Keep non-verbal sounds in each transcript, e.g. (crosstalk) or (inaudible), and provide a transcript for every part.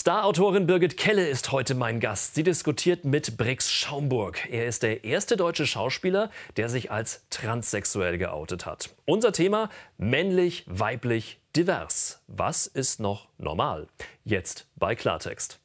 Starautorin Birgit Kelle ist heute mein Gast. Sie diskutiert mit Brix Schaumburg. Er ist der erste deutsche Schauspieler, der sich als transsexuell geoutet hat. Unser Thema männlich, weiblich, divers. Was ist noch normal? Jetzt bei Klartext.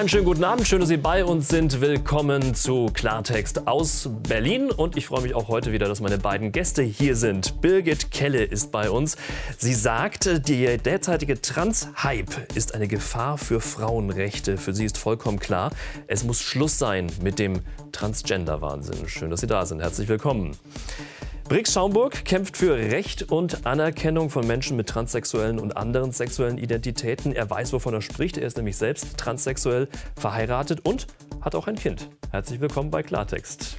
Einen schönen guten Abend, schön, dass Sie bei uns sind. Willkommen zu Klartext aus Berlin. Und ich freue mich auch heute wieder, dass meine beiden Gäste hier sind. Birgit Kelle ist bei uns. Sie sagt, der derzeitige Trans-Hype ist eine Gefahr für Frauenrechte. Für sie ist vollkommen klar, es muss Schluss sein mit dem Transgender-Wahnsinn. Schön, dass Sie da sind. Herzlich willkommen. Brix Schaumburg kämpft für Recht und Anerkennung von Menschen mit transsexuellen und anderen sexuellen Identitäten. Er weiß, wovon er spricht. Er ist nämlich selbst transsexuell verheiratet und hat auch ein Kind. Herzlich willkommen bei Klartext.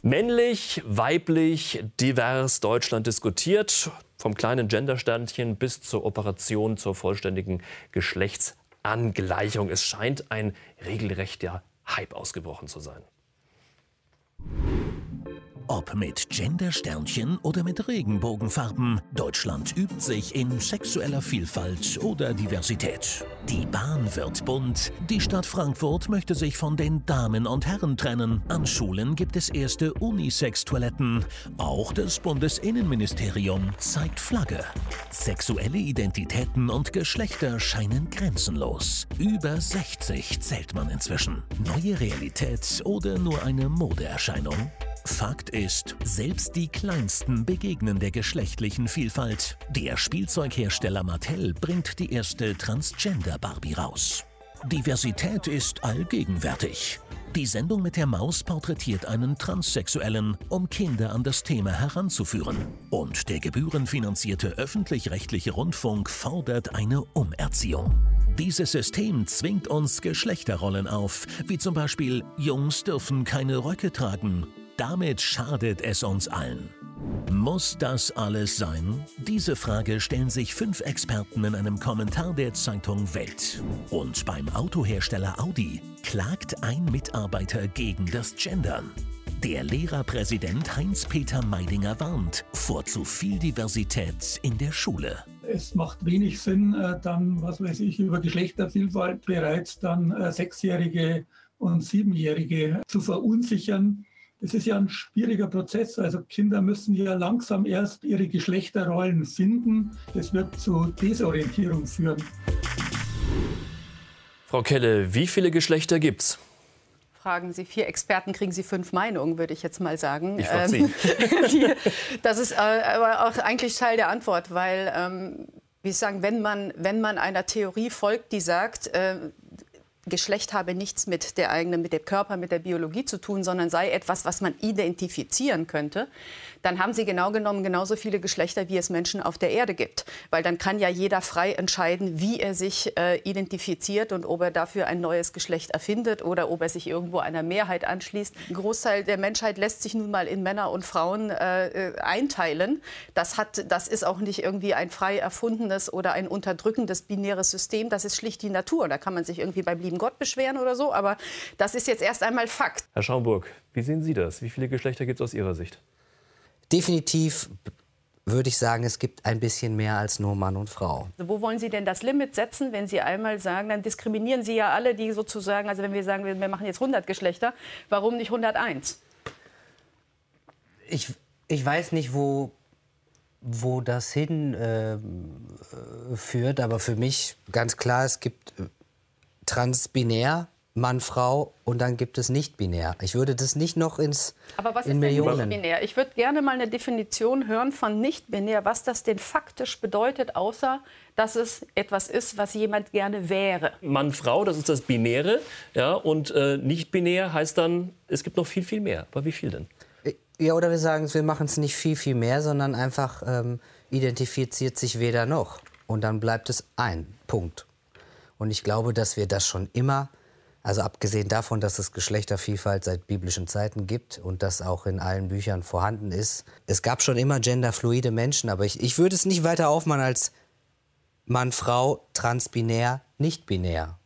Männlich, weiblich, divers Deutschland diskutiert. Vom kleinen Gendersternchen bis zur Operation zur vollständigen Geschlechtsangleichung. Es scheint ein regelrechter Hype ausgebrochen zu sein. Ob mit Gendersternchen oder mit Regenbogenfarben, Deutschland übt sich in sexueller Vielfalt oder Diversität. Die Bahn wird bunt, die Stadt Frankfurt möchte sich von den Damen und Herren trennen. An Schulen gibt es erste Unisex-Toiletten. Auch das Bundesinnenministerium zeigt Flagge. Sexuelle Identitäten und Geschlechter scheinen grenzenlos. Über 60 zählt man inzwischen. Neue Realität oder nur eine Modeerscheinung? Fakt ist, selbst die Kleinsten begegnen der geschlechtlichen Vielfalt. Der Spielzeughersteller Mattel bringt die erste Transgender-Barbie raus. Diversität ist allgegenwärtig. Die Sendung mit der Maus porträtiert einen Transsexuellen, um Kinder an das Thema heranzuführen. Und der gebührenfinanzierte öffentlich-rechtliche Rundfunk fordert eine Umerziehung. Dieses System zwingt uns Geschlechterrollen auf, wie zum Beispiel Jungs dürfen keine Röcke tragen damit schadet es uns allen. Muss das alles sein? Diese Frage stellen sich fünf Experten in einem Kommentar der Zeitung Welt. Und beim Autohersteller Audi klagt ein Mitarbeiter gegen das Gendern. Der Lehrerpräsident Heinz-Peter Meidinger warnt vor zu viel Diversität in der Schule. Es macht wenig Sinn, äh, dann, was weiß ich, über Geschlechtervielfalt bereits dann äh, Sechsjährige und Siebenjährige zu verunsichern es ist ja ein schwieriger Prozess. Also Kinder müssen ja langsam erst ihre Geschlechterrollen finden. Das wird zu Desorientierung führen. Frau Kelle, wie viele Geschlechter gibt's? Fragen Sie vier Experten, kriegen Sie fünf Meinungen, würde ich jetzt mal sagen. Ich frage ähm, Sie. (laughs) das ist äh, aber auch eigentlich Teil der Antwort, weil, ähm, wie ich sagen, wenn man, wenn man einer Theorie folgt, die sagt, äh, Geschlecht habe nichts mit der eigenen, mit dem Körper, mit der Biologie zu tun, sondern sei etwas, was man identifizieren könnte, dann haben sie genau genommen genauso viele Geschlechter, wie es Menschen auf der Erde gibt. Weil dann kann ja jeder frei entscheiden, wie er sich äh, identifiziert und ob er dafür ein neues Geschlecht erfindet oder ob er sich irgendwo einer Mehrheit anschließt. Ein Großteil der Menschheit lässt sich nun mal in Männer und Frauen äh, äh einteilen. Das, hat, das ist auch nicht irgendwie ein frei erfundenes oder ein unterdrückendes binäres System. Das ist schlicht die Natur. Da kann man sich irgendwie beim lieben Gott beschweren oder so. Aber das ist jetzt erst einmal Fakt. Herr Schaumburg, wie sehen Sie das? Wie viele Geschlechter gibt es aus Ihrer Sicht? Definitiv würde ich sagen, es gibt ein bisschen mehr als nur Mann und Frau. Also wo wollen Sie denn das Limit setzen, wenn Sie einmal sagen, dann diskriminieren Sie ja alle, die sozusagen, also wenn wir sagen, wir machen jetzt 100 Geschlechter, warum nicht 101? Ich, ich weiß nicht, wo, wo das hinführt, äh, aber für mich ganz klar, es gibt äh, transbinär Mann, Frau und dann gibt es nicht binär. Ich würde das nicht noch ins Aber was in ist Millionen. denn nicht binär? Ich würde gerne mal eine Definition hören von nicht binär, was das denn faktisch bedeutet, außer dass es etwas ist, was jemand gerne wäre. Mann, Frau, das ist das Binäre, ja, und äh, nicht binär heißt dann, es gibt noch viel, viel mehr. Aber wie viel denn? Ja, oder wir sagen, wir machen es nicht viel, viel mehr, sondern einfach ähm, identifiziert sich weder noch. Und dann bleibt es ein Punkt. Und ich glaube, dass wir das schon immer also abgesehen davon, dass es Geschlechtervielfalt seit biblischen Zeiten gibt und das auch in allen Büchern vorhanden ist. Es gab schon immer genderfluide Menschen, aber ich, ich würde es nicht weiter aufmachen als Mann, Frau, transbinär, nicht binär.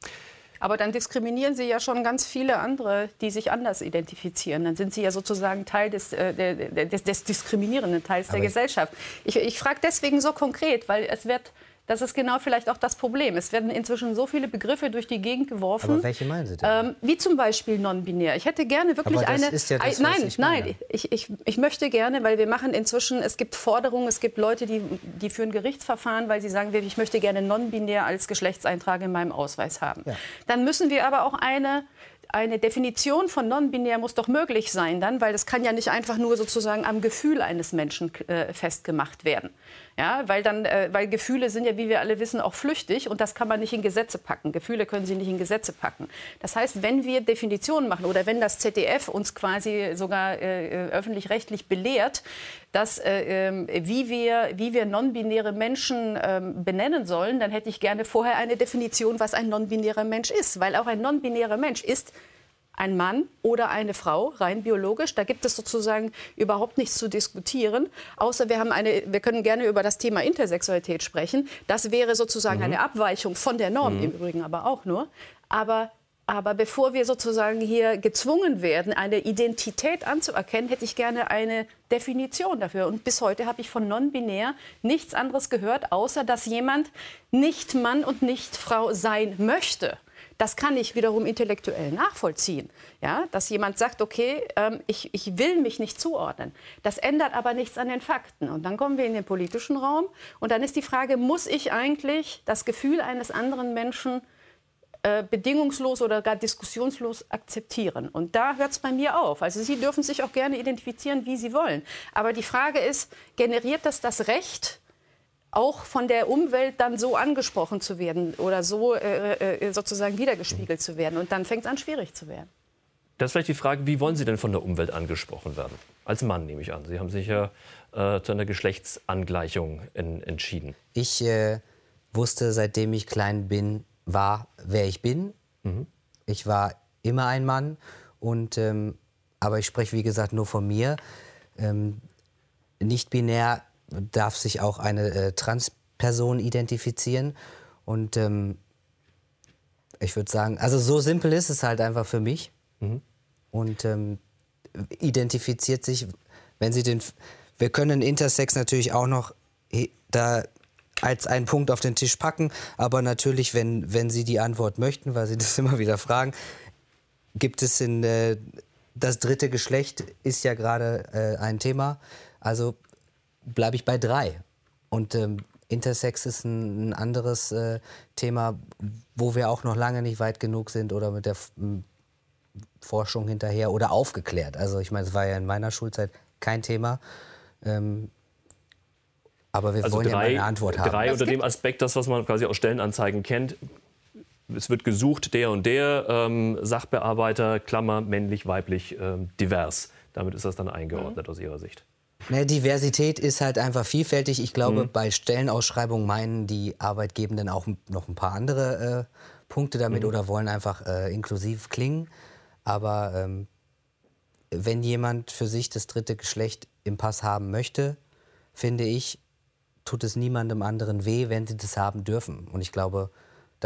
Aber dann diskriminieren Sie ja schon ganz viele andere, die sich anders identifizieren. Dann sind Sie ja sozusagen Teil des, äh, des, des diskriminierenden Teils Aber der Gesellschaft. Ich, ich frage deswegen so konkret, weil es wird das ist genau vielleicht auch das Problem. Es werden inzwischen so viele Begriffe durch die Gegend geworfen. Aber welche meinen Sie denn? Ähm, wie zum Beispiel non-binär. Ich hätte gerne wirklich Aber das eine. Ist ja das, nein, ich nein. Ich, ich, ich möchte gerne, weil wir machen inzwischen, es gibt Forderungen, es gibt Leute, die, die führen Gerichtsverfahren, weil sie sagen, ich möchte gerne non-binär als Geschlechtseintrag in meinem Ausweis haben. Ja. Dann müssen wir aber auch eine eine Definition von non-binär muss doch möglich sein dann, weil das kann ja nicht einfach nur sozusagen am Gefühl eines Menschen äh, festgemacht werden. Ja, weil, dann, äh, weil Gefühle sind ja, wie wir alle wissen, auch flüchtig und das kann man nicht in Gesetze packen. Gefühle können Sie nicht in Gesetze packen. Das heißt, wenn wir Definitionen machen oder wenn das ZDF uns quasi sogar äh, öffentlich-rechtlich belehrt, dass, äh, ähm, wie wir, wie wir non-binäre Menschen ähm, benennen sollen, dann hätte ich gerne vorher eine Definition, was ein non-binärer Mensch ist. Weil auch ein non-binärer Mensch ist ein Mann oder eine Frau, rein biologisch. Da gibt es sozusagen überhaupt nichts zu diskutieren, außer wir, haben eine, wir können gerne über das Thema Intersexualität sprechen. Das wäre sozusagen mhm. eine Abweichung von der Norm, mhm. im Übrigen aber auch nur. Aber aber bevor wir sozusagen hier gezwungen werden, eine Identität anzuerkennen, hätte ich gerne eine Definition dafür. Und bis heute habe ich von non-binär nichts anderes gehört, außer dass jemand nicht Mann und nicht Frau sein möchte. Das kann ich wiederum intellektuell nachvollziehen. Ja, dass jemand sagt, okay, ähm, ich, ich will mich nicht zuordnen. Das ändert aber nichts an den Fakten. Und dann kommen wir in den politischen Raum. Und dann ist die Frage, muss ich eigentlich das Gefühl eines anderen Menschen äh, bedingungslos oder gar diskussionslos akzeptieren. Und da hört es bei mir auf. Also Sie dürfen sich auch gerne identifizieren, wie Sie wollen. Aber die Frage ist, generiert das das Recht, auch von der Umwelt dann so angesprochen zu werden oder so äh, äh, sozusagen wiedergespiegelt zu werden. Und dann fängt es an, schwierig zu werden. Das ist vielleicht die Frage, wie wollen Sie denn von der Umwelt angesprochen werden? Als Mann nehme ich an. Sie haben sich ja äh, zu einer Geschlechtsangleichung in, entschieden. Ich äh, wusste, seitdem ich klein bin, war, wer ich bin. Mhm. Ich war immer ein Mann. Und, ähm, aber ich spreche, wie gesagt, nur von mir. Ähm, nicht binär darf sich auch eine äh, Transperson identifizieren. Und ähm, ich würde sagen, also so simpel ist es halt einfach für mich. Mhm. Und ähm, identifiziert sich, wenn sie den. Wir können Intersex natürlich auch noch da als einen Punkt auf den Tisch packen, aber natürlich, wenn, wenn Sie die Antwort möchten, weil Sie (laughs) das immer wieder fragen, gibt es in äh, das dritte Geschlecht ist ja gerade äh, ein Thema. Also bleibe ich bei drei. Und ähm, Intersex ist ein, ein anderes äh, Thema, wo wir auch noch lange nicht weit genug sind oder mit der F Forschung hinterher oder aufgeklärt. Also ich meine, es war ja in meiner Schulzeit kein Thema. Ähm, aber wir also wollen drei, ja mal eine Antwort haben. Drei unter dem Aspekt, das, was man quasi aus Stellenanzeigen kennt. Es wird gesucht, der und der ähm, Sachbearbeiter, Klammer, männlich, weiblich, ähm, divers. Damit ist das dann eingeordnet mhm. aus Ihrer Sicht. Ne, Diversität ist halt einfach vielfältig. Ich glaube, mhm. bei Stellenausschreibungen meinen die Arbeitgebenden auch noch ein paar andere äh, Punkte damit mhm. oder wollen einfach äh, inklusiv klingen. Aber ähm, wenn jemand für sich das dritte Geschlecht im Pass haben möchte, finde ich, tut es niemandem anderen weh, wenn sie das haben dürfen. Und ich glaube,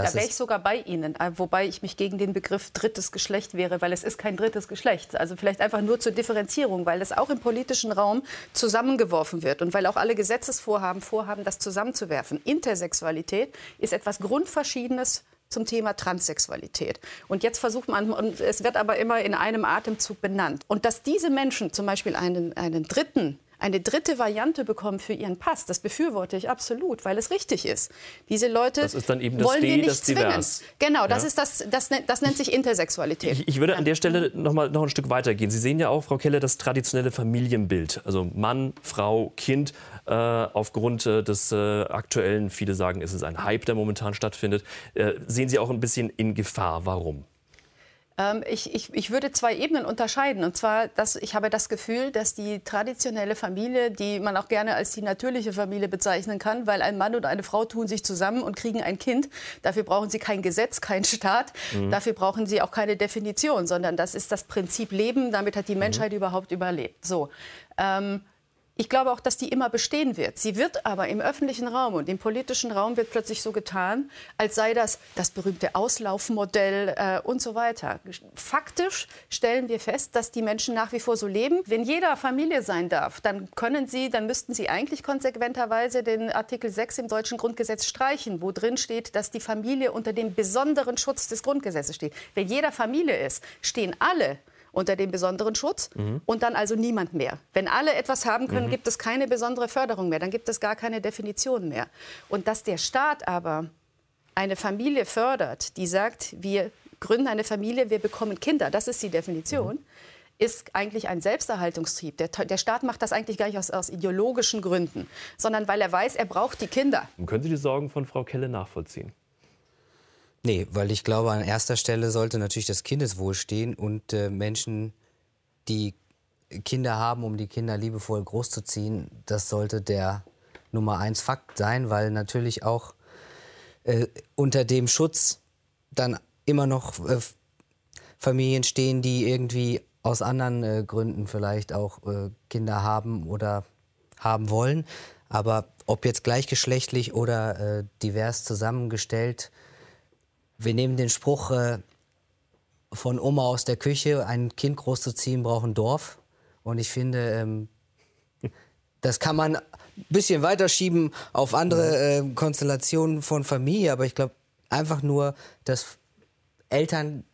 das da wäre ich sogar bei Ihnen, äh, wobei ich mich gegen den Begriff drittes Geschlecht wäre, weil es ist kein drittes Geschlecht. Also vielleicht einfach nur zur Differenzierung, weil es auch im politischen Raum zusammengeworfen wird und weil auch alle Gesetzesvorhaben vorhaben, das zusammenzuwerfen. Intersexualität ist etwas Grundverschiedenes zum Thema Transsexualität. Und jetzt versucht man, und es wird aber immer in einem Atemzug benannt. Und dass diese Menschen zum Beispiel einen, einen dritten eine dritte Variante bekommen für ihren Pass. Das befürworte ich absolut, weil es richtig ist. Diese Leute das ist dann eben das wollen D, wir nicht das zwingen. Divers. Genau, das, ja. ist das, das, das nennt sich Intersexualität. Ich, ich würde an der Stelle noch, mal, noch ein Stück weitergehen. Sie sehen ja auch, Frau Keller, das traditionelle Familienbild. Also Mann, Frau, Kind. Äh, aufgrund äh, des äh, aktuellen, viele sagen, es ist ein Hype, der momentan stattfindet. Äh, sehen Sie auch ein bisschen in Gefahr. Warum? Ähm, ich, ich, ich, würde zwei Ebenen unterscheiden. Und zwar, dass ich habe das Gefühl, dass die traditionelle Familie, die man auch gerne als die natürliche Familie bezeichnen kann, weil ein Mann und eine Frau tun sich zusammen und kriegen ein Kind. Dafür brauchen sie kein Gesetz, keinen Staat. Mhm. Dafür brauchen sie auch keine Definition, sondern das ist das Prinzip Leben. Damit hat die mhm. Menschheit mhm. überhaupt überlebt. So. Ähm, Ich glaube auch, dass die immer bestehen wird. Sie wird aber im öffentlichen Raum und im politischen Raum wird plötzlich so getan, als sei das das berühmte Auslaufmodell äh, und so weiter. Faktisch stellen wir fest, dass die Menschen nach wie vor so leben. Wenn jeder Familie sein darf, dann können sie, dann müssten sie eigentlich konsequenterweise den Artikel 6 im deutschen Grundgesetz streichen, wo drin steht, dass die Familie unter dem besonderen Schutz des Grundgesetzes steht. Wenn jeder Familie ist, stehen alle unter dem besonderen Schutz mhm. und dann also niemand mehr. Wenn alle etwas haben können, mhm. gibt es keine besondere Förderung mehr, dann gibt es gar keine Definition mehr. Und dass der Staat aber eine Familie fördert, die sagt, wir gründen eine Familie, wir bekommen Kinder, das ist die Definition, mhm. ist eigentlich ein Selbsterhaltungstrieb. Der, der, Staat macht das eigentlich gar nicht aus, aus, ideologischen Gründen, sondern weil er weiß, er braucht die Kinder. Und können Sie die Sorgen von Frau Kelle nachvollziehen? Nee, weil ich glaube, an erster Stelle sollte natürlich das Kindeswohl stehen und äh, Menschen, die Kinder haben, um die Kinder liebevoll großzuziehen, das sollte der Nummer eins Fakt sein, weil natürlich auch äh, unter dem Schutz dann immer noch äh, Familien stehen, die irgendwie aus anderen äh, Gründen vielleicht auch äh, Kinder haben oder haben wollen. Aber ob jetzt gleichgeschlechtlich oder äh, divers zusammengestellt, wir nehmen den Spruch äh, von Oma aus der Küche, ein Kind großzuziehen braucht ein Dorf. Und ich finde, ähm, das kann man ein bisschen weiterschieben auf andere äh, Konstellationen von Familie. Aber ich glaube einfach nur, dass Eltern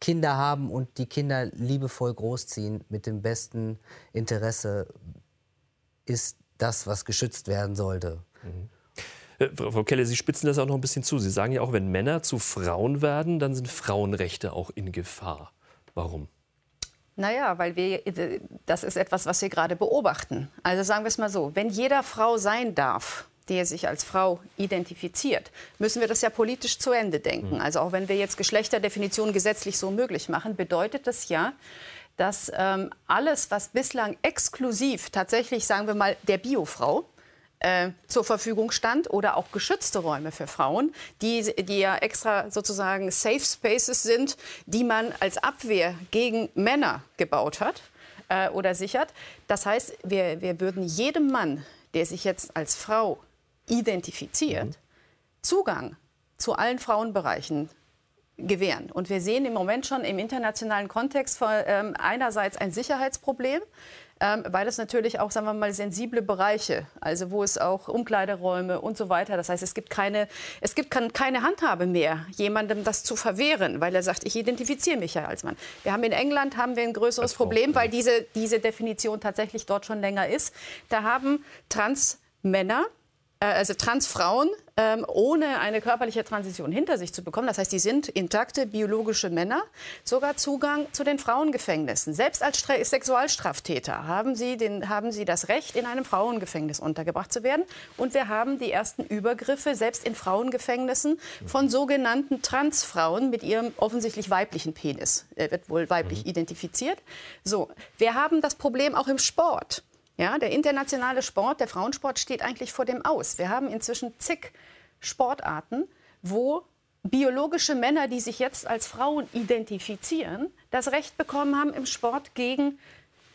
Kinder haben und die Kinder liebevoll großziehen mit dem besten Interesse ist das, was geschützt werden sollte. Mhm. Äh, Frau Kelle, Sie spitzen das auch noch ein bisschen zu. Sie sagen ja auch, wenn Männer zu Frauen werden, dann sind Frauenrechte auch in Gefahr. Warum? Naja, weil wir, äh, das ist etwas, was wir gerade beobachten. Also sagen wir es mal so, wenn jeder Frau sein darf, die sich als Frau identifiziert, müssen wir das ja politisch zu Ende denken. Mhm. Also auch wenn wir jetzt Geschlechterdefinitionen gesetzlich so möglich machen, bedeutet das ja, dass ähm, alles, was bislang exklusiv tatsächlich, sagen wir mal, der Biofrau, äh, zur Verfügung stand oder auch geschützte Räume für Frauen, die, die ja extra sozusagen Safe Spaces sind, die man als Abwehr gegen Männer gebaut hat äh, oder sichert. Das heißt, wir, wir würden jedem Mann, der sich jetzt als Frau identifiziert, mhm. Zugang zu allen Frauenbereichen gewähren. Und wir sehen im Moment schon im internationalen Kontext ähm, einerseits ein Sicherheitsproblem, ähm, weil es natürlich auch, sagen wir mal, sensible Bereiche, also wo es auch Umkleideräume und so weiter. Das heißt, es gibt keine, es gibt keine Handhabe mehr, jemandem das zu verwehren, weil er sagt, ich identifiziere mich ja als Mann. Wir haben in England haben wir ein größeres Problem, weil diese, diese Definition tatsächlich dort schon länger ist. Da haben Transmänner also Transfrauen ähm, ohne eine körperliche Transition hinter sich zu bekommen. Das heißt, die sind intakte biologische Männer, sogar Zugang zu den Frauengefängnissen. Selbst als Stre Sexualstraftäter haben sie, den, haben sie das Recht, in einem Frauengefängnis untergebracht zu werden. Und wir haben die ersten Übergriffe, selbst in Frauengefängnissen, von sogenannten Transfrauen mit ihrem offensichtlich weiblichen Penis. Er wird wohl weiblich mhm. identifiziert. So, wir haben das Problem auch im Sport. Ja, der internationale Sport, der Frauensport steht eigentlich vor dem Aus. Wir haben inzwischen zig Sportarten, wo biologische Männer, die sich jetzt als Frauen identifizieren, das Recht bekommen haben, im Sport gegen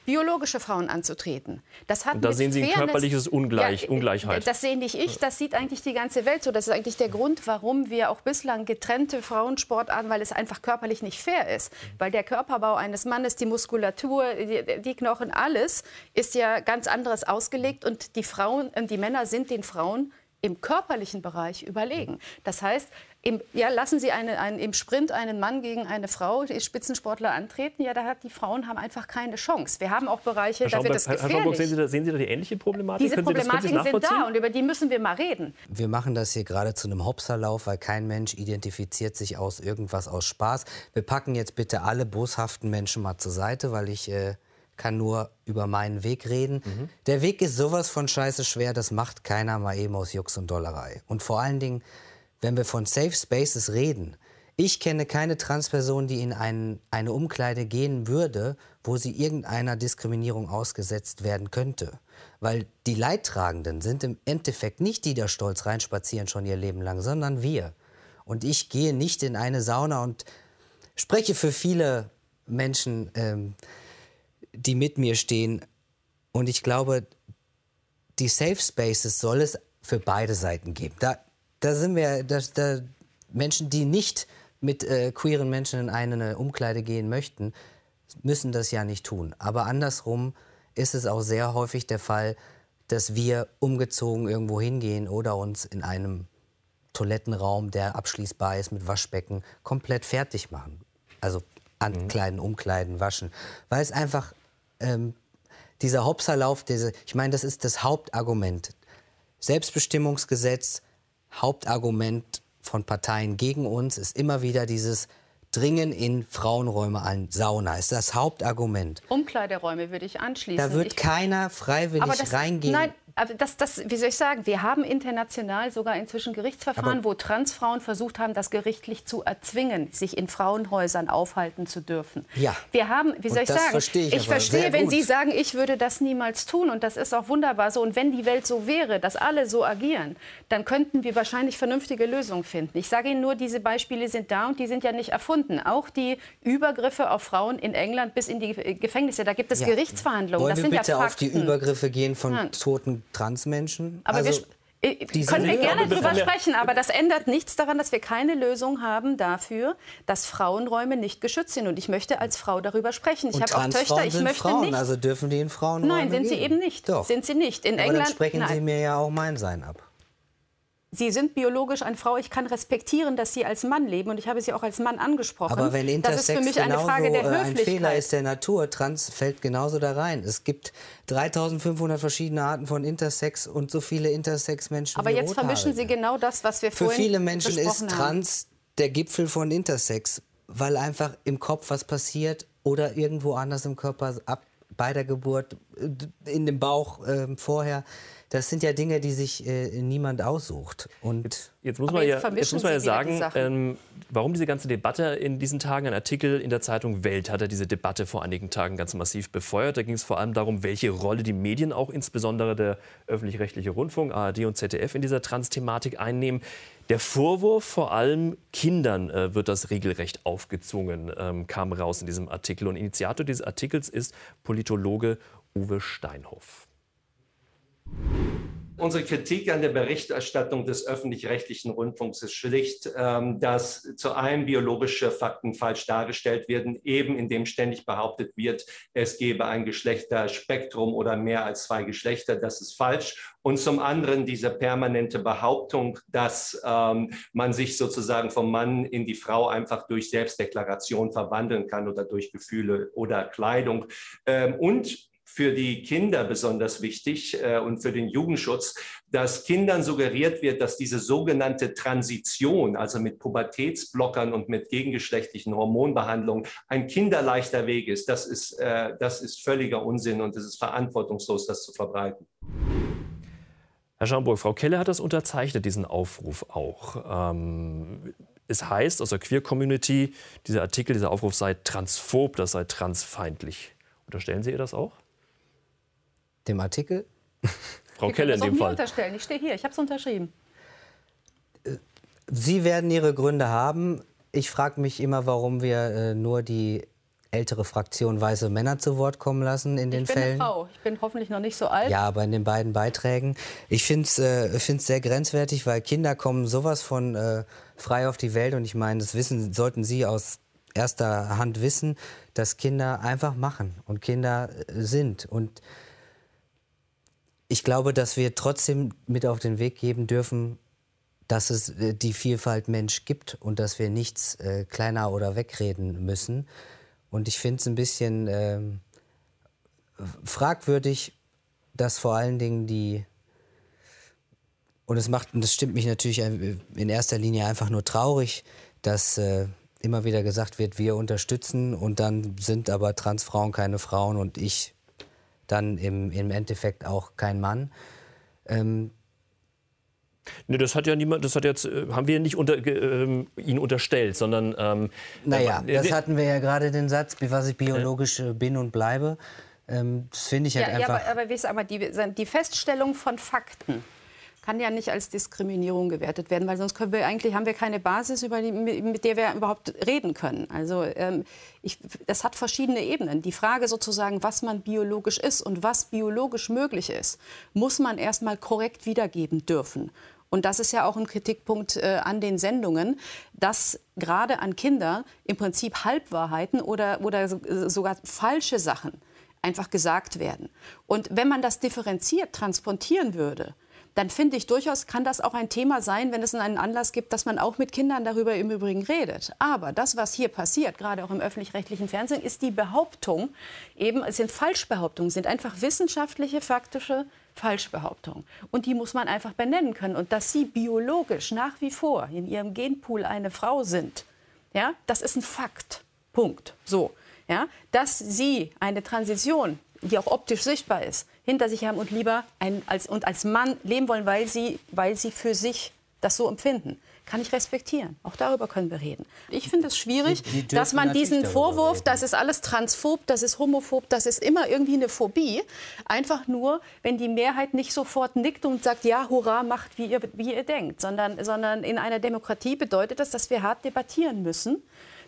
biologische Frauen anzutreten. Das hat und da sehen Sie ein körperliches Ungleich, ja, Ungleichheit. Das sehe nicht ich, das sieht eigentlich die ganze Welt so. Das ist eigentlich der Grund, warum wir auch bislang getrennte Frauensportarten, weil es einfach körperlich nicht fair ist. Weil der Körperbau eines Mannes, die Muskulatur, die, die Knochen, alles ist ja ganz anderes ausgelegt und die Frauen, die Männer sind den Frauen im körperlichen Bereich überlegen. Das heißt, im, ja, lassen Sie eine, einen, im Sprint einen Mann gegen eine Frau, die Spitzensportler antreten, ja, da hat die Frauen haben einfach keine Chance. Wir haben auch Bereiche, Herr da wird es gefährlich. Herr Schauburg, sehen Sie, da, sehen Sie da die ähnliche Problematik? Diese Problematiken sind da und über die müssen wir mal reden. Wir machen das hier gerade zu einem Hopserlauf, weil kein Mensch identifiziert sich aus irgendwas aus Spaß. Wir packen jetzt bitte alle boshaften Menschen mal zur Seite, weil ich äh, kann nur über meinen Weg reden. Mhm. Der Weg ist sowas von scheiße schwer, das macht keiner mal eben aus Jux und Dollerei. Und vor allen Dingen, wenn wir von Safe Spaces reden, ich kenne keine Transperson, die in ein, eine Umkleide gehen würde, wo sie irgendeiner Diskriminierung ausgesetzt werden könnte. Weil die Leidtragenden sind im Endeffekt nicht die, die da stolz reinspazieren schon ihr Leben lang, sondern wir. Und ich gehe nicht in eine Sauna und spreche für viele Menschen, ähm, die mit mir stehen. Und ich glaube, die Safe Spaces soll es für beide Seiten geben. Da, da sind wir, da, da Menschen, die nicht mit äh, queeren Menschen in eine Umkleide gehen möchten, müssen das ja nicht tun. Aber andersrum ist es auch sehr häufig der Fall, dass wir umgezogen irgendwo hingehen oder uns in einem Toilettenraum, der abschließbar ist mit Waschbecken, komplett fertig machen. Also ankleiden, mhm. umkleiden, waschen. Weil es einfach ähm, dieser Hopserlauf, diese, ich meine, das ist das Hauptargument. Selbstbestimmungsgesetz, Hauptargument von Parteien gegen uns ist immer wieder dieses Dringen in Frauenräume an. Sauna ist das Hauptargument. Umkleideräume würde ich anschließen. Da wird ich, keiner freiwillig das, reingehen. Nein, aber das, das, wie soll ich sagen, wir haben international sogar inzwischen Gerichtsverfahren, aber wo Transfrauen versucht haben, das gerichtlich zu erzwingen, sich in Frauenhäusern aufhalten zu dürfen. Ja. Wir haben, wie soll und ich sagen, verstehe ich, ich verstehe, wenn Sie sagen, ich würde das niemals tun und das ist auch wunderbar so. Und wenn die Welt so wäre, dass alle so agieren, dann könnten wir wahrscheinlich vernünftige Lösungen finden. Ich sage Ihnen nur, diese Beispiele sind da und die sind ja nicht erfunden. Auch die Übergriffe auf Frauen in England bis in die Gefängnisse, da gibt es ja. Gerichtsverhandlungen. Wollen das wir sind bitte ja auf die Übergriffe gehen von ja. toten Transmenschen. Aber also, wir äh, können wir gerne darüber sprechen, aber das ändert nichts daran, dass wir keine Lösung haben dafür, dass Frauenräume nicht geschützt sind. Und ich möchte als Frau darüber sprechen. Ich habe auch Töchter, ich möchte Frauen, nicht. Also dürfen die in Frauenräume Nein, sind gehen? sie eben nicht. Doch. Sind sie nicht. In aber England. Dann sprechen nein. Sie mir ja auch mein Sein ab. Sie sind biologisch eine Frau. Ich kann respektieren, dass Sie als Mann leben und ich habe Sie auch als Mann angesprochen. Aber wenn Intersex das ist für mich eine Frage der Höflichkeit. ein Fehler ist der Natur, Trans fällt genauso da rein. Es gibt 3500 verschiedene Arten von Intersex und so viele Intersex-Menschen. Aber jetzt vermischen Sie genau das, was wir Für vorhin viele Menschen ist Trans der Gipfel von Intersex, weil einfach im Kopf was passiert oder irgendwo anders im Körper ab bei der Geburt, äh, in dem Bauch äh, vorher das sind ja Dinge, die sich äh, niemand aussucht. Und jetzt, jetzt, muss man ja, jetzt muss man ja sagen, ähm, warum diese ganze Debatte in diesen Tagen, ein Artikel in der Zeitung Welt hat er diese Debatte vor einigen Tagen ganz massiv befeuert. Da ging es vor allem darum, welche Rolle die Medien, auch insbesondere der öffentlich-rechtliche Rundfunk, ARD und ZDF, in dieser Trans-Thematik einnehmen. Der Vorwurf, vor allem Kindern äh, wird das regelrecht aufgezwungen, ähm, kam raus in diesem Artikel. Und Initiator dieses Artikels ist Politologe Uwe Steinhoff. Unsere Kritik an der Berichterstattung des öffentlich-rechtlichen Rundfunks ist schlicht, ähm, dass zu einem biologische Fakten falsch dargestellt werden, eben indem ständig behauptet wird, es gebe ein Geschlechterspektrum oder mehr als zwei Geschlechter. Das ist falsch. Und zum anderen diese permanente Behauptung, dass ähm, man sich sozusagen vom Mann in die Frau einfach durch Selbstdeklaration verwandeln kann oder durch Gefühle oder Kleidung. Ähm, und für die Kinder besonders wichtig äh, und für den Jugendschutz, dass Kindern suggeriert wird, dass diese sogenannte Transition, also mit Pubertätsblockern und mit gegengeschlechtlichen Hormonbehandlungen, ein kinderleichter Weg ist. Das ist, äh, das ist völliger Unsinn und es ist verantwortungslos, das zu verbreiten. Herr Schamburg, Frau Keller hat das unterzeichnet, diesen Aufruf auch. Ähm, es heißt aus der Queer-Community, dieser Artikel, dieser Aufruf sei transphob, das sei transfeindlich. Unterstellen Sie ihr das auch? Dem Artikel. (laughs) Frau Kelle in dem Fall. unterstellen. Ich stehe hier, ich habe es unterschrieben. Sie werden Ihre Gründe haben. Ich frage mich immer, warum wir äh, nur die ältere Fraktion weiße Männer zu Wort kommen lassen in den ich bin Fällen. Eine Frau. Ich bin hoffentlich noch nicht so alt. Ja, aber in den beiden Beiträgen. Ich finde es äh, sehr grenzwertig, weil Kinder kommen sowas von äh, frei auf die Welt und ich meine, das wissen sollten Sie aus erster Hand wissen, dass Kinder einfach machen und Kinder äh, sind und ich glaube, dass wir trotzdem mit auf den Weg geben dürfen, dass es äh, die Vielfalt Mensch gibt und dass wir nichts äh, kleiner oder wegreden müssen. Und ich finde es ein bisschen äh, fragwürdig, dass vor allen Dingen die und es macht und das stimmt mich natürlich in erster Linie einfach nur traurig, dass äh, immer wieder gesagt wird, wir unterstützen und dann sind aber Transfrauen keine Frauen und ich dann im, im Endeffekt auch kein Mann. Ähm, Nee, das hat ja niemand, das hat jetzt, äh, haben wir nicht unter, äh, ihn unterstellt, sondern. Ähm, naja, äh, das hatten wir ja gerade den Satz, was ich biologisch äh, bin und bleibe. Ähm, das finde ich halt ja, einfach. Ja, aber, aber, aber die, die Feststellung von Fakten kann ja nicht als Diskriminierung gewertet werden, weil sonst wir eigentlich haben wir keine Basis, die, mit der wir überhaupt reden können. Also ähm, ich, das hat verschiedene Ebenen. Die Frage sozusagen, was man biologisch ist und was biologisch möglich ist, muss man erstmal korrekt wiedergeben dürfen. Und das ist ja auch ein Kritikpunkt äh, an den Sendungen, dass gerade an Kinder im Prinzip Halbwahrheiten oder, oder sogar falsche Sachen einfach gesagt werden. Und wenn man das differenziert transportieren würde, dann finde ich durchaus, kann das auch ein Thema sein, wenn es einen Anlass gibt, dass man auch mit Kindern darüber im Übrigen redet. Aber das, was hier passiert, gerade auch im öffentlich-rechtlichen Fernsehen, ist die Behauptung, eben, es sind Falschbehauptungen, sind einfach wissenschaftliche, faktische Falschbehauptungen. Und die muss man einfach benennen können. Und dass sie biologisch nach wie vor in ihrem Genpool eine Frau sind, ja, das ist ein Fakt. Punkt. So. Ja, dass sie eine Transition, die auch optisch sichtbar ist, hinter sich haben und lieber ein, als, und als Mann leben wollen, weil sie, weil sie für sich das so empfinden. Kann ich respektieren. Auch darüber können wir reden. Ich finde es schwierig, die, die dass man diesen Vorwurf, reden. das ist alles transphob, das ist homophob, das ist immer irgendwie eine Phobie, einfach nur, wenn die Mehrheit nicht sofort nickt und sagt, ja, hurra, macht, wie ihr, wie ihr denkt, sondern, sondern in einer Demokratie bedeutet das, dass wir hart debattieren müssen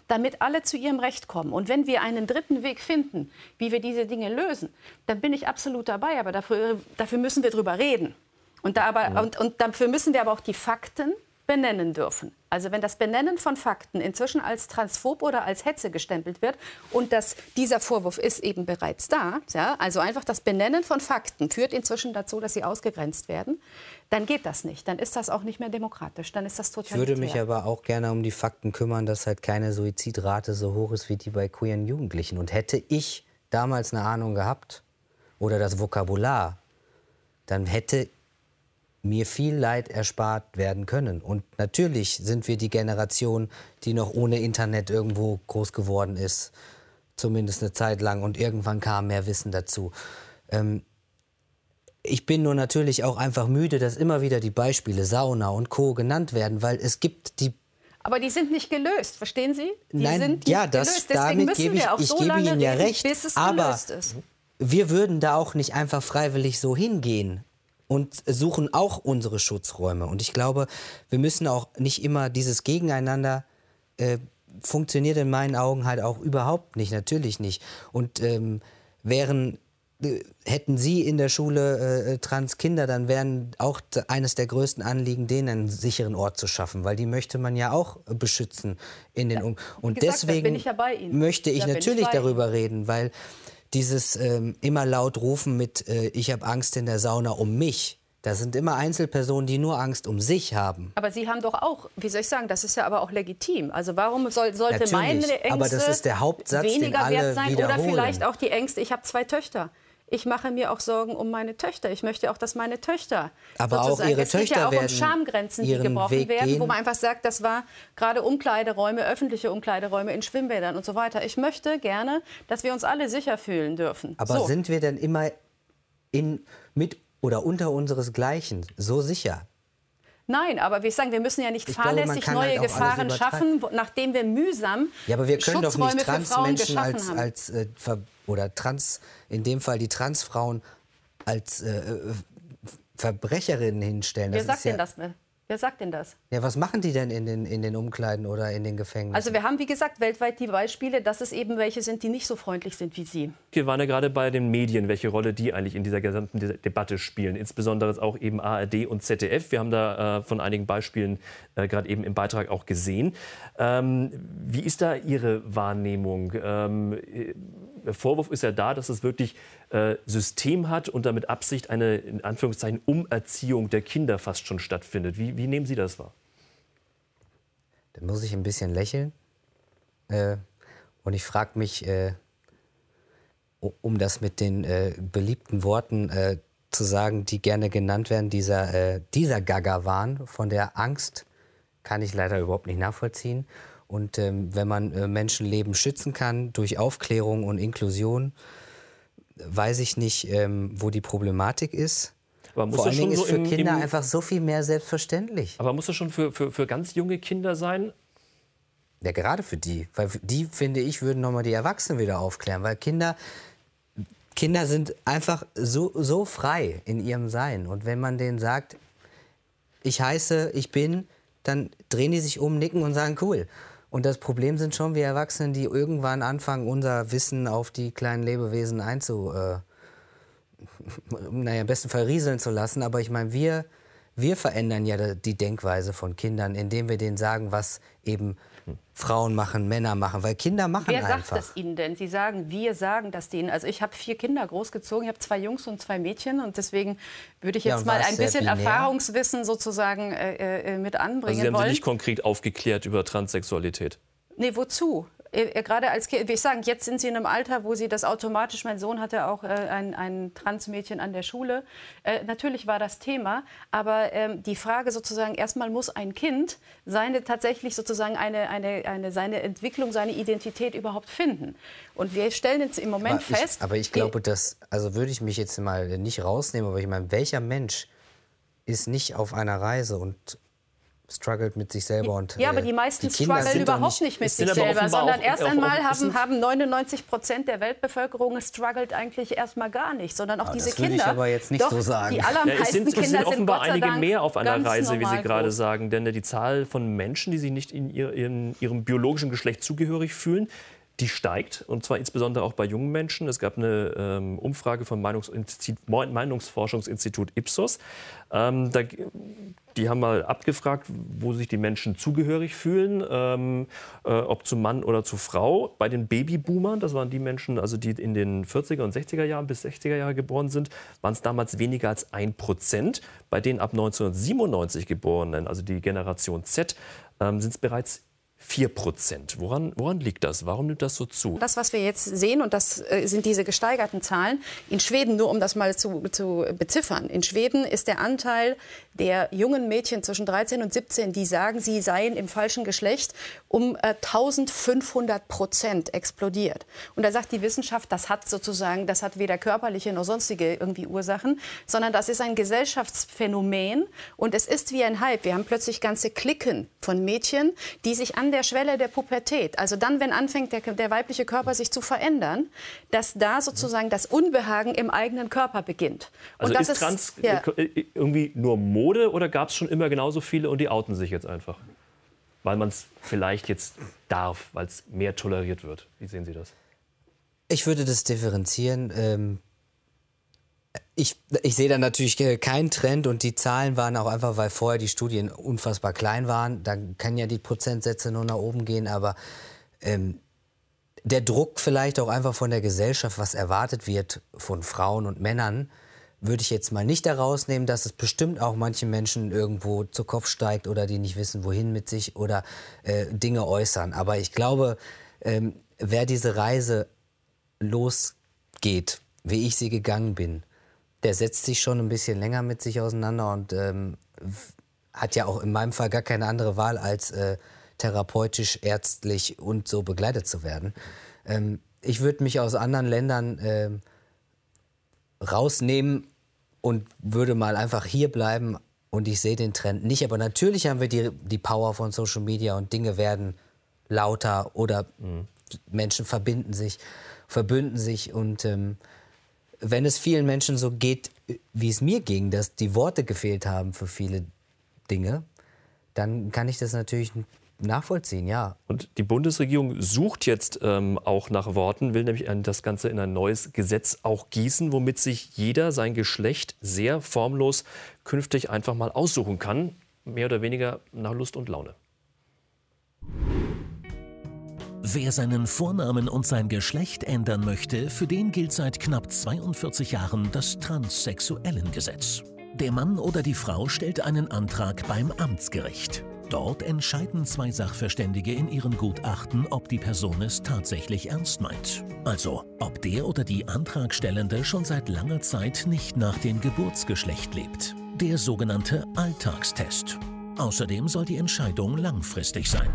damit alle zu ihrem Recht kommen. Und wenn wir einen dritten Weg finden, wie wir diese Dinge lösen, dann bin ich absolut dabei. Aber dafür, dafür müssen wir drüber reden. Und, da aber, und, und dafür müssen wir aber auch die Fakten benennen dürfen. Also wenn das Benennen von Fakten inzwischen als transphob oder als Hetze gestempelt wird und dass dieser Vorwurf ist eben bereits da, ja, also einfach das Benennen von Fakten führt inzwischen dazu, dass sie ausgegrenzt werden, dann geht das nicht. Dann ist das auch nicht mehr demokratisch. Dann ist das total. Ich würde mich aber auch gerne um die Fakten kümmern, dass halt keine Suizidrate so hoch ist wie die bei queeren Jugendlichen. Und hätte ich damals eine Ahnung gehabt oder das Vokabular, dann hätte mir viel Leid erspart werden können. Und natürlich sind wir die Generation, die noch ohne Internet irgendwo groß geworden ist, zumindest eine Zeit lang. Und irgendwann kam mehr Wissen dazu. Ähm, ich bin nur natürlich auch einfach müde, dass immer wieder die Beispiele Sauna und Co. genannt werden, weil es gibt die aber die sind nicht gelöst, verstehen Sie? Die Nein, sind ja, das, gelöst. Deswegen damit gebe ich, ich so gebe Ihnen ja recht. aber wir würden da auch nicht einfach freiwillig so hingehen und suchen auch unsere Schutzräume. Und ich glaube, wir müssen auch nicht immer dieses Gegeneinander äh, funktioniert in meinen Augen halt auch überhaupt nicht, natürlich nicht. Und ähm, wären hätten Sie in der Schule äh, Transkinder, dann wären auch eines der größten Anliegen, denen einen sicheren Ort zu schaffen, weil die möchte man ja auch beschützen in den ja, um Und gesagt, deswegen ich ja möchte ich da natürlich ich darüber reden, weil dieses ähm, immer laut rufen mit äh, ich habe Angst in der Sauna um mich. Das sind immer Einzelpersonen, die nur Angst um sich haben. Aber Sie haben doch auch, wie soll ich sagen, das ist ja aber auch legitim. Also warum soll, sollte Natürlich, meine Ängste aber das ist der Hauptsatz, weniger wert sein oder vielleicht auch die Ängste, ich habe zwei Töchter ich mache mir auch Sorgen um meine Töchter. Ich möchte auch, dass meine Töchter. Aber auch ihre es Töchter ja auch um Schamgrenzen, die gebrochen Weg werden, gehen. wo man einfach sagt, das war gerade Umkleideräume, öffentliche Umkleideräume in Schwimmbädern und so weiter. Ich möchte gerne, dass wir uns alle sicher fühlen dürfen. Aber so. sind wir denn immer in, mit oder unter unseresgleichen so sicher? Nein, aber wir sagen, wir müssen ja nicht ich fahrlässig glaube, neue halt Gefahren schaffen, nachdem wir mühsam Ja, aber wir können doch nicht Transmenschen als, als äh, oder Trans, in dem Fall die Transfrauen als äh, äh Verbrecherinnen hinstellen. Wer sagt ja, denn das? Wer sagt denn das? Ja, was machen die denn in den, in den Umkleiden oder in den Gefängnissen? Also wir haben, wie gesagt, weltweit die Beispiele, dass es eben welche sind, die nicht so freundlich sind wie Sie. Wir waren ja gerade bei den Medien, welche Rolle die eigentlich in dieser gesamten Debatte spielen. Insbesondere auch eben ARD und ZDF. Wir haben da äh, von einigen Beispielen äh, gerade eben im Beitrag auch gesehen. Ähm, wie ist da Ihre Wahrnehmung? Ähm, der Vorwurf ist ja da, dass es wirklich äh, System hat und damit Absicht eine in Anführungszeichen Umerziehung der Kinder fast schon stattfindet. Wie, wie nehmen Sie das wahr? Da muss ich ein bisschen lächeln. Äh, und ich frage mich, äh, um das mit den äh, beliebten Worten äh, zu sagen, die gerne genannt werden, dieser, äh, dieser Gaga-Wahn von der Angst kann ich leider überhaupt nicht nachvollziehen. Und ähm, wenn man äh, Menschenleben schützen kann durch Aufklärung und Inklusion, weiß ich nicht, ähm, wo die Problematik ist. Aber muss Vor allen Dingen ist so für im, Kinder im, einfach so viel mehr selbstverständlich. Aber muss das schon für, für, für ganz junge Kinder sein? Ja, gerade für die. Weil die, finde ich, würden nochmal die Erwachsenen wieder aufklären. Weil Kinder, Kinder sind einfach so, so frei in ihrem Sein. Und wenn man denen sagt, ich heiße, ich bin, dann drehen die sich um, nicken und sagen cool. Und das Problem sind schon wir Erwachsenen, die irgendwann anfangen, unser Wissen auf die kleinen Lebewesen einzu, äh, (laughs) naja, im besten Fall rieseln zu lassen. Aber ich meine, wir, wir verändern ja die Denkweise von Kindern, indem wir denen sagen, was eben Frauen machen, Männer machen, weil Kinder machen Wer einfach. Wer sagt das Ihnen denn? Sie sagen, wir sagen das denen. Also ich habe vier Kinder großgezogen, ich habe zwei Jungs und zwei Mädchen und deswegen würde ich jetzt ja, mal ein bisschen binär? Erfahrungswissen sozusagen äh, äh, mit anbringen also Sie haben wollen. Sie nicht konkret aufgeklärt über Transsexualität? Nee, wozu? Äh, gerade als Kind, ich sagen, jetzt sind sie in einem Alter, wo sie das automatisch, mein Sohn hatte auch äh, ein, ein Transmädchen an der Schule. Äh, natürlich war das Thema, aber ähm, die Frage sozusagen, erstmal muss ein Kind seine tatsächlich sozusagen eine, eine, eine, seine Entwicklung, seine Identität überhaupt finden. Und wir stellen jetzt im Moment aber fest. Ich, aber ich glaube, dass, also würde ich mich jetzt mal nicht rausnehmen, aber ich meine, welcher Mensch ist nicht auf einer Reise und struggelt mit sich selber und ja, aber die meisten die strugglen überhaupt nicht, mit sich selber, sondern erst einmal haben, haben 99 Prozent der Weltbevölkerung struggelt eigentlich erstmal gar nicht, sondern auch ah, diese das Kinder. Ich aber jetzt nicht doch, so sagen. Die allermeisten ja, es sind, Kinder es sind offenbar sind einige mehr auf einer Reise, wie Sie gerade groß. sagen, denn die Zahl von Menschen, die sich nicht in, ihr, in ihrem biologischen Geschlecht zugehörig fühlen, die steigt, und zwar insbesondere auch bei jungen Menschen. Es gab eine ähm, Umfrage vom Meinungsforschungsinstitut Ipsos. Ähm, da, die haben mal abgefragt, wo sich die Menschen zugehörig fühlen, ähm, äh, ob zu Mann oder zu Frau. Bei den Babyboomern, das waren die Menschen, also die in den 40er und 60er Jahren bis 60er Jahre geboren sind, waren es damals weniger als ein Prozent. Bei den ab 1997 Geborenen, also die Generation Z, ähm, sind es bereits 4 Prozent. Woran, woran liegt das? Warum nimmt das so zu? Das, was wir jetzt sehen, und das äh, sind diese gesteigerten Zahlen, in Schweden, nur um das mal zu, zu beziffern, in Schweden ist der Anteil der jungen Mädchen zwischen 13 und 17, die sagen, sie seien im falschen Geschlecht, um äh, 1500 Prozent explodiert. Und da sagt die Wissenschaft, das hat sozusagen, das hat weder körperliche noch sonstige irgendwie Ursachen, sondern das ist ein Gesellschaftsphänomen und es ist wie ein Hype. Wir haben plötzlich ganze Klicken von Mädchen, die sich an der Schwelle der Pubertät, also dann, wenn anfängt der, der weibliche Körper sich zu verändern, dass da sozusagen das Unbehagen im eigenen Körper beginnt. Und also ist, ist Trans ja. Äh, irgendwie nur Mode? Mode oder gab es schon immer genauso viele und die outen sich jetzt einfach? Weil man es vielleicht jetzt darf, weil es mehr toleriert wird. Wie sehen Sie das? Ich würde das differenzieren. Ähm ich, ich sehe da natürlich keinen Trend und die Zahlen waren auch einfach, weil vorher die Studien unfassbar klein waren. Da kann ja die Prozentsätze nur nach oben gehen, aber ähm, der Druck vielleicht auch einfach von der Gesellschaft, was erwartet wird von Frauen und Männern, würde ich jetzt mal nicht daraus nehmen, dass es bestimmt auch manchen Menschen irgendwo zu Kopf steigt oder die nicht wissen, wohin mit sich oder äh, Dinge äußern. Aber ich glaube, ähm, wer diese Reise losgeht, wie ich sie gegangen bin, der setzt sich schon ein bisschen länger mit sich auseinander und ähm, hat ja auch in meinem Fall gar keine andere Wahl, als äh, therapeutisch, ärztlich und so begleitet zu werden. Ähm, ich würde mich aus anderen Ländern äh, rausnehmen und würde mal einfach hier bleiben und ich sehe den Trend nicht. Aber natürlich haben wir die, die Power von Social Media und Dinge werden lauter oder mhm. Menschen verbinden sich, verbünden sich und ähm, wenn es vielen Menschen so geht, wie es mir ging, dass die Worte gefehlt haben für viele Dinge, dann kann ich das natürlich nachvollziehen, ja. Und die Bundesregierung sucht jetzt ähm, auch nach Worten, will nämlich das Ganze in ein neues Gesetz auch gießen, womit sich jeder sein Geschlecht sehr formlos künftig einfach mal aussuchen kann, mehr oder weniger nach Lust und Laune. Wer seinen Vornamen und sein Geschlecht ändern möchte, für den gilt seit knapp 42 Jahren das Transsexuellengesetz. Der Mann oder die Frau stellt einen Antrag beim Amtsgericht. Dort entscheiden zwei Sachverständige in ihren Gutachten, ob die Person es tatsächlich ernst meint. Also, ob der oder die Antragstellende schon seit langer Zeit nicht nach dem Geburtsgeschlecht lebt. Der sogenannte Alltagstest. Außerdem soll die Entscheidung langfristig sein.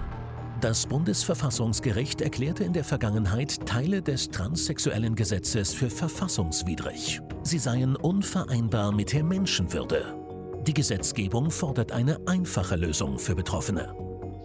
Das Bundesverfassungsgericht erklärte in der Vergangenheit Teile des transsexuellen Gesetzes für verfassungswidrig. Sie seien unvereinbar mit der Menschenwürde die Gesetzgebung fordert eine einfache Lösung für Betroffene.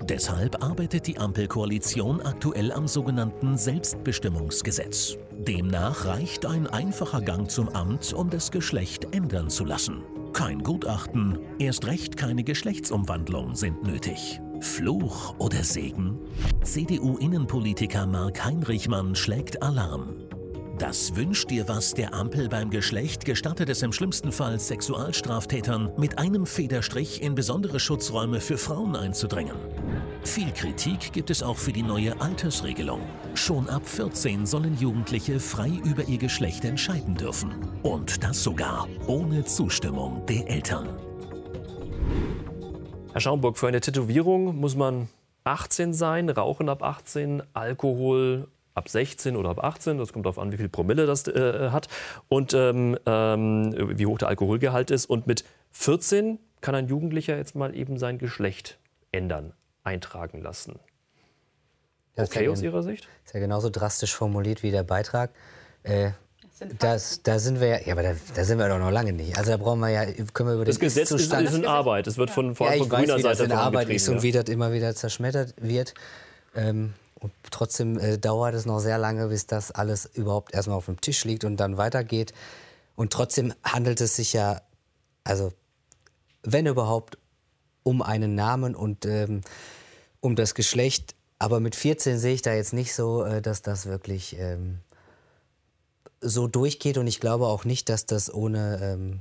Deshalb arbeitet die Ampelkoalition aktuell am sogenannten Selbstbestimmungsgesetz. Demnach reicht ein einfacher Gang zum Amt, um das Geschlecht ändern zu lassen. Kein Gutachten, erst recht keine Geschlechtsumwandlung sind nötig. Fluch oder Segen? CDU-Innenpolitiker Mark Heinrichmann schlägt Alarm. Das Wünscht dir was der Ampel beim Geschlecht gestattet es im schlimmsten Fall Sexualstraftätern mit einem Federstrich in besondere Schutzräume für Frauen einzudringen. Viel Kritik gibt es auch für die neue Altersregelung. Schon ab 14 sollen Jugendliche frei über ihr Geschlecht entscheiden dürfen. Und das sogar ohne Zustimmung der Eltern. Herr Schaumburg, für eine Tätowierung muss man 18 sein, Rauchen ab 18, Alkohol ab 16 oder ab 18, das kommt darauf an, wie viel Promille das äh, hat und ähm, ähm, wie hoch der Alkoholgehalt ist. Und mit 14 kann ein Jugendlicher jetzt mal eben sein Geschlecht ändern, eintragen lassen. Das Okay ja, aus Ihrer Sicht? Ist ja genauso drastisch formuliert wie der Beitrag. Äh, das, da sind wir ja, ja aber da, da sind wir doch noch lange nicht. Also da brauchen wir ja, können wir über Das den Gesetz ist, ist in Arbeit. Es wird von, vor ja, allem ich von weiß, grüner wie das Seite in Arbeit ist und ja. wie das immer wieder zerschmettert wird. Ähm, und trotzdem äh, dauert es noch sehr lange, bis das alles überhaupt erstmal auf dem Tisch liegt und dann weitergeht. Und trotzdem handelt es sich ja, also wenn überhaupt, um einen Namen und ähm, um das Geschlecht. Aber mit 14 sehe ich da jetzt nicht so, äh, dass das wirklich ähm, so durchgeht. Und ich glaube auch nicht, dass das ohne ähm,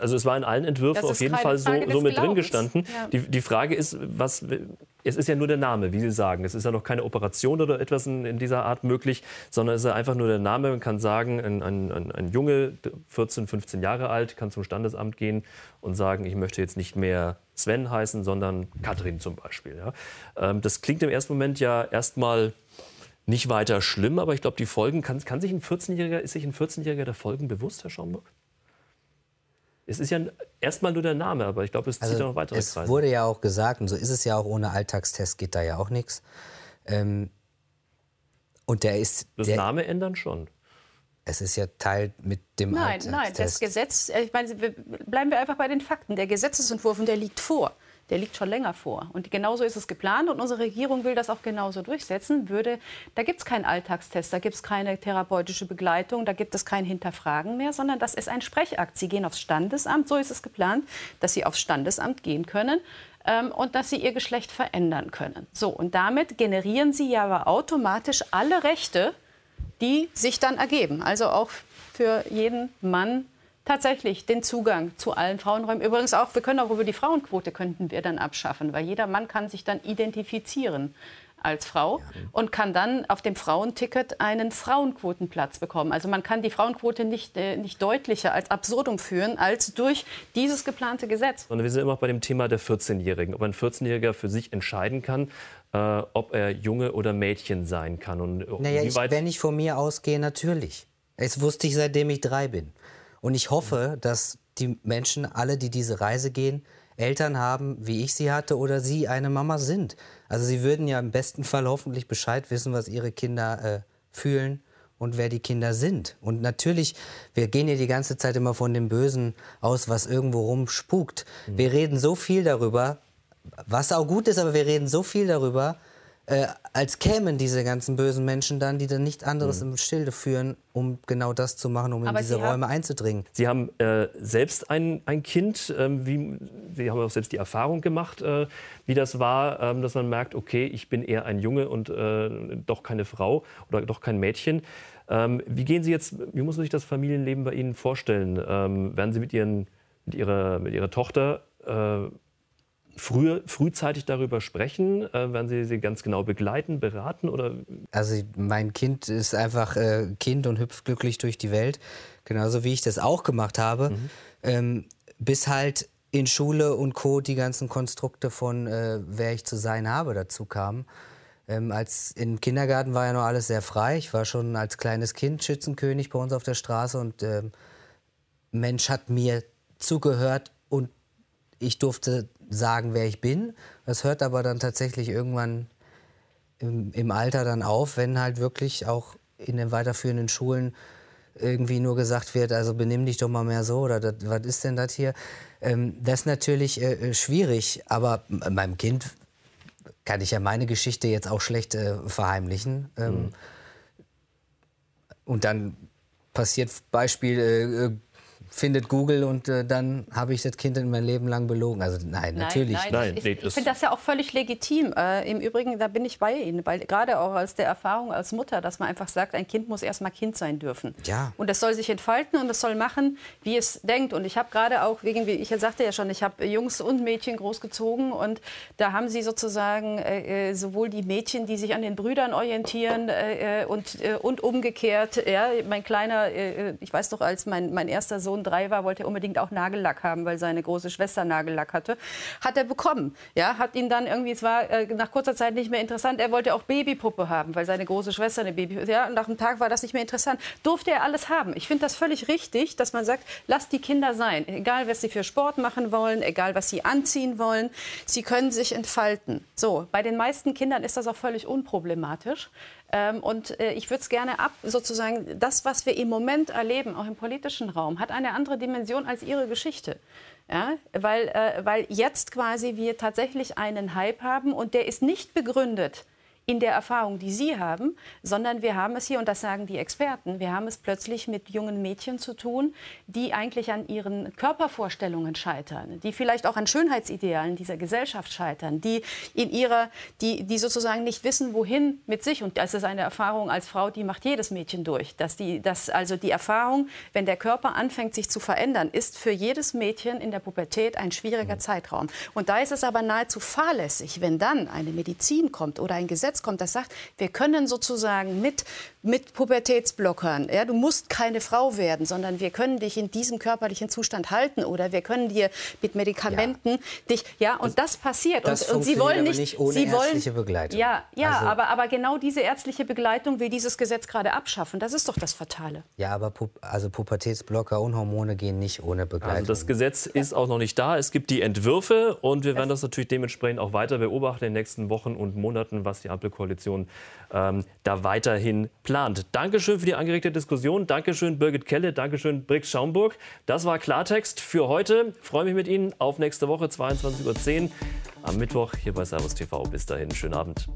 Also es war in allen Entwürfen auf jeden Fall so, so mit drin gestanden. Ja. Die, die Frage ist, was, es ist ja nur der Name, wie Sie sagen. Es ist ja noch keine Operation oder etwas in, in dieser Art möglich, sondern es ist ja einfach nur der Name. Man kann sagen, ein, ein, ein, ein Junge, 14, 15 Jahre alt, kann zum Standesamt gehen und sagen, ich möchte jetzt nicht mehr Sven heißen, sondern Katrin zum Beispiel. Ja. Ähm, das klingt im ersten Moment ja erstmal nicht weiter schlimm, aber ich glaube, die Folgen, kann, kann sich ein 14-Jähriger, ist sich ein 14-Jähriger der Folgen bewusst, Herr Schaumburg? Es ist ja erstmal nur der Name, aber ich glaube, es zieht ja noch weitere Also es Kreise. wurde ja auch gesagt, und so ist es ja auch, ohne Alltagstest geht da ja auch nichts. Ähm, und der ist, Das der, Name ändern schon. es ist ja Teil mit dem Nein, nein, das Alltagstest. Gesetz, äh, ich meine, bleiben wir einfach bei den Fakten. Der Gesetzesentwurf, und der liegt vor. Der liegt schon länger vor. Und genauso ist es geplant und unsere Regierung will das auch genauso durchsetzen. Würde, da gibt es keinen Alltagstest, da gibt es keine therapeutische Begleitung, da gibt es kein Hinterfragen mehr, sondern das ist ein Sprechakt. Sie gehen aufs Standesamt, so ist es geplant, dass Sie aufs Standesamt gehen können ähm, und dass Sie Ihr Geschlecht verändern können. So, und damit generieren Sie ja aber automatisch alle Rechte, die sich dann ergeben. Also auch für jeden Mann tatsächlich den Zugang zu allen Frauenräumen. Übrigens auch, wir können auch über die Frauenquote könnten wir dann abschaffen, weil jeder Mann kann sich dann identifizieren als Frau und kann dann auf dem Frauenticket einen Frauenquotenplatz bekommen. Also man kann die Frauenquote nicht, äh, nicht deutlicher als absurdum führen als durch dieses geplante Gesetz. Sondern wir sind immer noch bei dem Thema der 14-Jährigen. Ob ein 14-Jähriger für sich entscheiden kann, äh, ob er Junge oder Mädchen sein kann. Und Naja, ich, wenn ich von mir ausgehe, natürlich. Das wusste ich, seitdem ich drei bin. Und ich hoffe, dass die Menschen, alle, die diese Reise gehen, Eltern haben, wie ich sie hatte, oder sie eine Mama sind. Also sie würden ja im besten Fall hoffentlich Bescheid wissen, was ihre Kinder äh, fühlen und wer die Kinder sind. Und natürlich, wir gehen ja die ganze Zeit immer von dem Bösen aus, was irgendwo rumspukt. Wir reden so viel darüber, was auch gut ist, aber wir reden so viel darüber, äh, als kämen diese ganzen bösen Menschen dann, die dann nichts anderes im Schilde führen, um genau das zu machen, um in Aber diese Sie haben- Räume einzudringen. Sie haben äh, selbst ein, ein Kind, ähm, wie, Sie haben auch selbst die Erfahrung gemacht, äh, wie das war, ähm, dass man merkt, okay, ich bin eher ein Junge und äh, doch keine Frau oder doch kein Mädchen. Ähm, wie gehen Sie jetzt, wie muss man sich das Familienleben bei Ihnen vorstellen? Ähm, werden Sie mit, Ihren, mit, ihrer, mit Ihrer Tochter äh, früh, frühzeitig darüber sprechen? Äh, werden Sie sie ganz genau begleiten, beraten oder Also mein Kind ist einfach äh, Kind und hüpft glücklich durch die Welt, genauso wie ich das auch gemacht habe, ähm, bis halt in Schule und Co. die ganzen Konstrukte von äh, wer ich zu sein habe dazu kamen. Ähm, als im Kindergarten war ja noch alles sehr frei. Ich war schon als kleines Kind Schützenkönig bei uns auf der Straße und ähm, Mensch hat mir zugehört ich durfte sagen, wer ich bin. Das hört aber dann tatsächlich irgendwann im, im Alter dann auf, wenn halt wirklich auch in den weiterführenden Schulen irgendwie nur gesagt wird, also benimm dich doch mal mehr so oder das, was ist denn das hier? Ähm, das ist natürlich äh, äh, schwierig, aber meinem Kind kann ich ja meine Geschichte jetzt auch schlecht äh, verheimlichen. Ähm, Und dann passiert Beispiel, äh, äh findet Google und äh, dann habe ich das Kind in mein Leben lang belogen. Also nein, natürlich. Nein, nein. Ich, ich, ich finde das ja auch völlig legitim. Äh, Im Übrigen, da bin ich bei Ihnen, weil gerade auch aus der Erfahrung als Mutter, dass man einfach sagt, ein Kind muss erst mal Kind sein dürfen. Ja. Und es soll sich entfalten und es soll machen, wie es denkt. Und ich habe gerade auch, wegen, wie ich sagte ja schon, ich habe Jungs und Mädchen großgezogen und da haben sie sozusagen äh, äh sowohl die Mädchen, die sich an den Brüdern orientieren äh, äh und, äh, und umgekehrt. Ja, mein kleiner, ich weiß doch, als mein, mein erster Sohn drei war, wollte er unbedingt auch Nagellack haben, weil seine große Schwester Nagellack hatte. Hat er bekommen. Ja, hat ihn dann irgendwie, es war äh, nach kurzer Zeit nicht mehr interessant. Er wollte auch Babypuppe haben, weil seine große Schwester eine Babypuppe. Ja, nach einem Tag war das nicht mehr interessant. Durfte er alles haben. Ich finde das völlig richtig, dass man sagt, lasst die Kinder sein. Egal, was sie für Sport machen wollen, egal, was sie anziehen wollen. Sie können sich entfalten. So, bei den meisten Kindern ist das auch völlig unproblematisch. Ähm, und äh, ich würde es gerne ab, sozusagen, das, was wir im Moment erleben, auch im politischen Raum, hat eine andere Dimension als Ihre Geschichte. Ja, weil, äh, weil jetzt quasi wir tatsächlich einen Hype haben und der ist nicht begründet in der Erfahrung, die Sie haben, sondern wir haben es hier, und das sagen die Experten, wir haben es plötzlich mit jungen Mädchen zu tun, die eigentlich an ihren Körpervorstellungen scheitern, die vielleicht auch an Schönheitsidealen dieser Gesellschaft scheitern, die in ihrer, die, die sozusagen nicht wissen, wohin mit sich. Und das ist eine Erfahrung als Frau, die macht jedes Mädchen durch. Dass die, dass also die Erfahrung, wenn der Körper anfängt, sich zu verändern, ist für jedes Mädchen in der Pubertät ein schwieriger mhm. Zeitraum. Und da ist es aber nahezu fahrlässig, wenn dann eine Medizin kommt oder ein Gesetz Gesetz kommt, das sagt, wir können sozusagen mit, mit Pubertätsblockern, ja, du musst keine Frau werden, sondern wir können dich in diesem körperlichen Zustand halten oder wir können dir mit Medikamenten ja. dich, ja, und das, das passiert. Das und, und sie wollen nicht, nicht ohne sie ärztliche wollen, Begleitung. Ja, ja also, aber, aber genau diese ärztliche Begleitung will dieses Gesetz gerade abschaffen. Das ist doch das Fatale. Ja, aber Pu also Pubertätsblocker und Hormone gehen nicht ohne Begleitung. Also das Gesetz ist auch noch nicht da. Es gibt die Entwürfe und wir werden das natürlich dementsprechend auch weiter beobachten in den nächsten Wochen und Monaten, was die Ampel Ampelkoalition ähm, da weiterhin plant. Dankeschön für die angeregte Diskussion. Dankeschön Birgit Kelle. Dankeschön Brix Schaumburg. Das war Klartext für heute. Freue mich mit Ihnen auf nächste Woche 22.10 Uhr am Mittwoch hier bei Servus TV. Bis dahin, schönen Abend.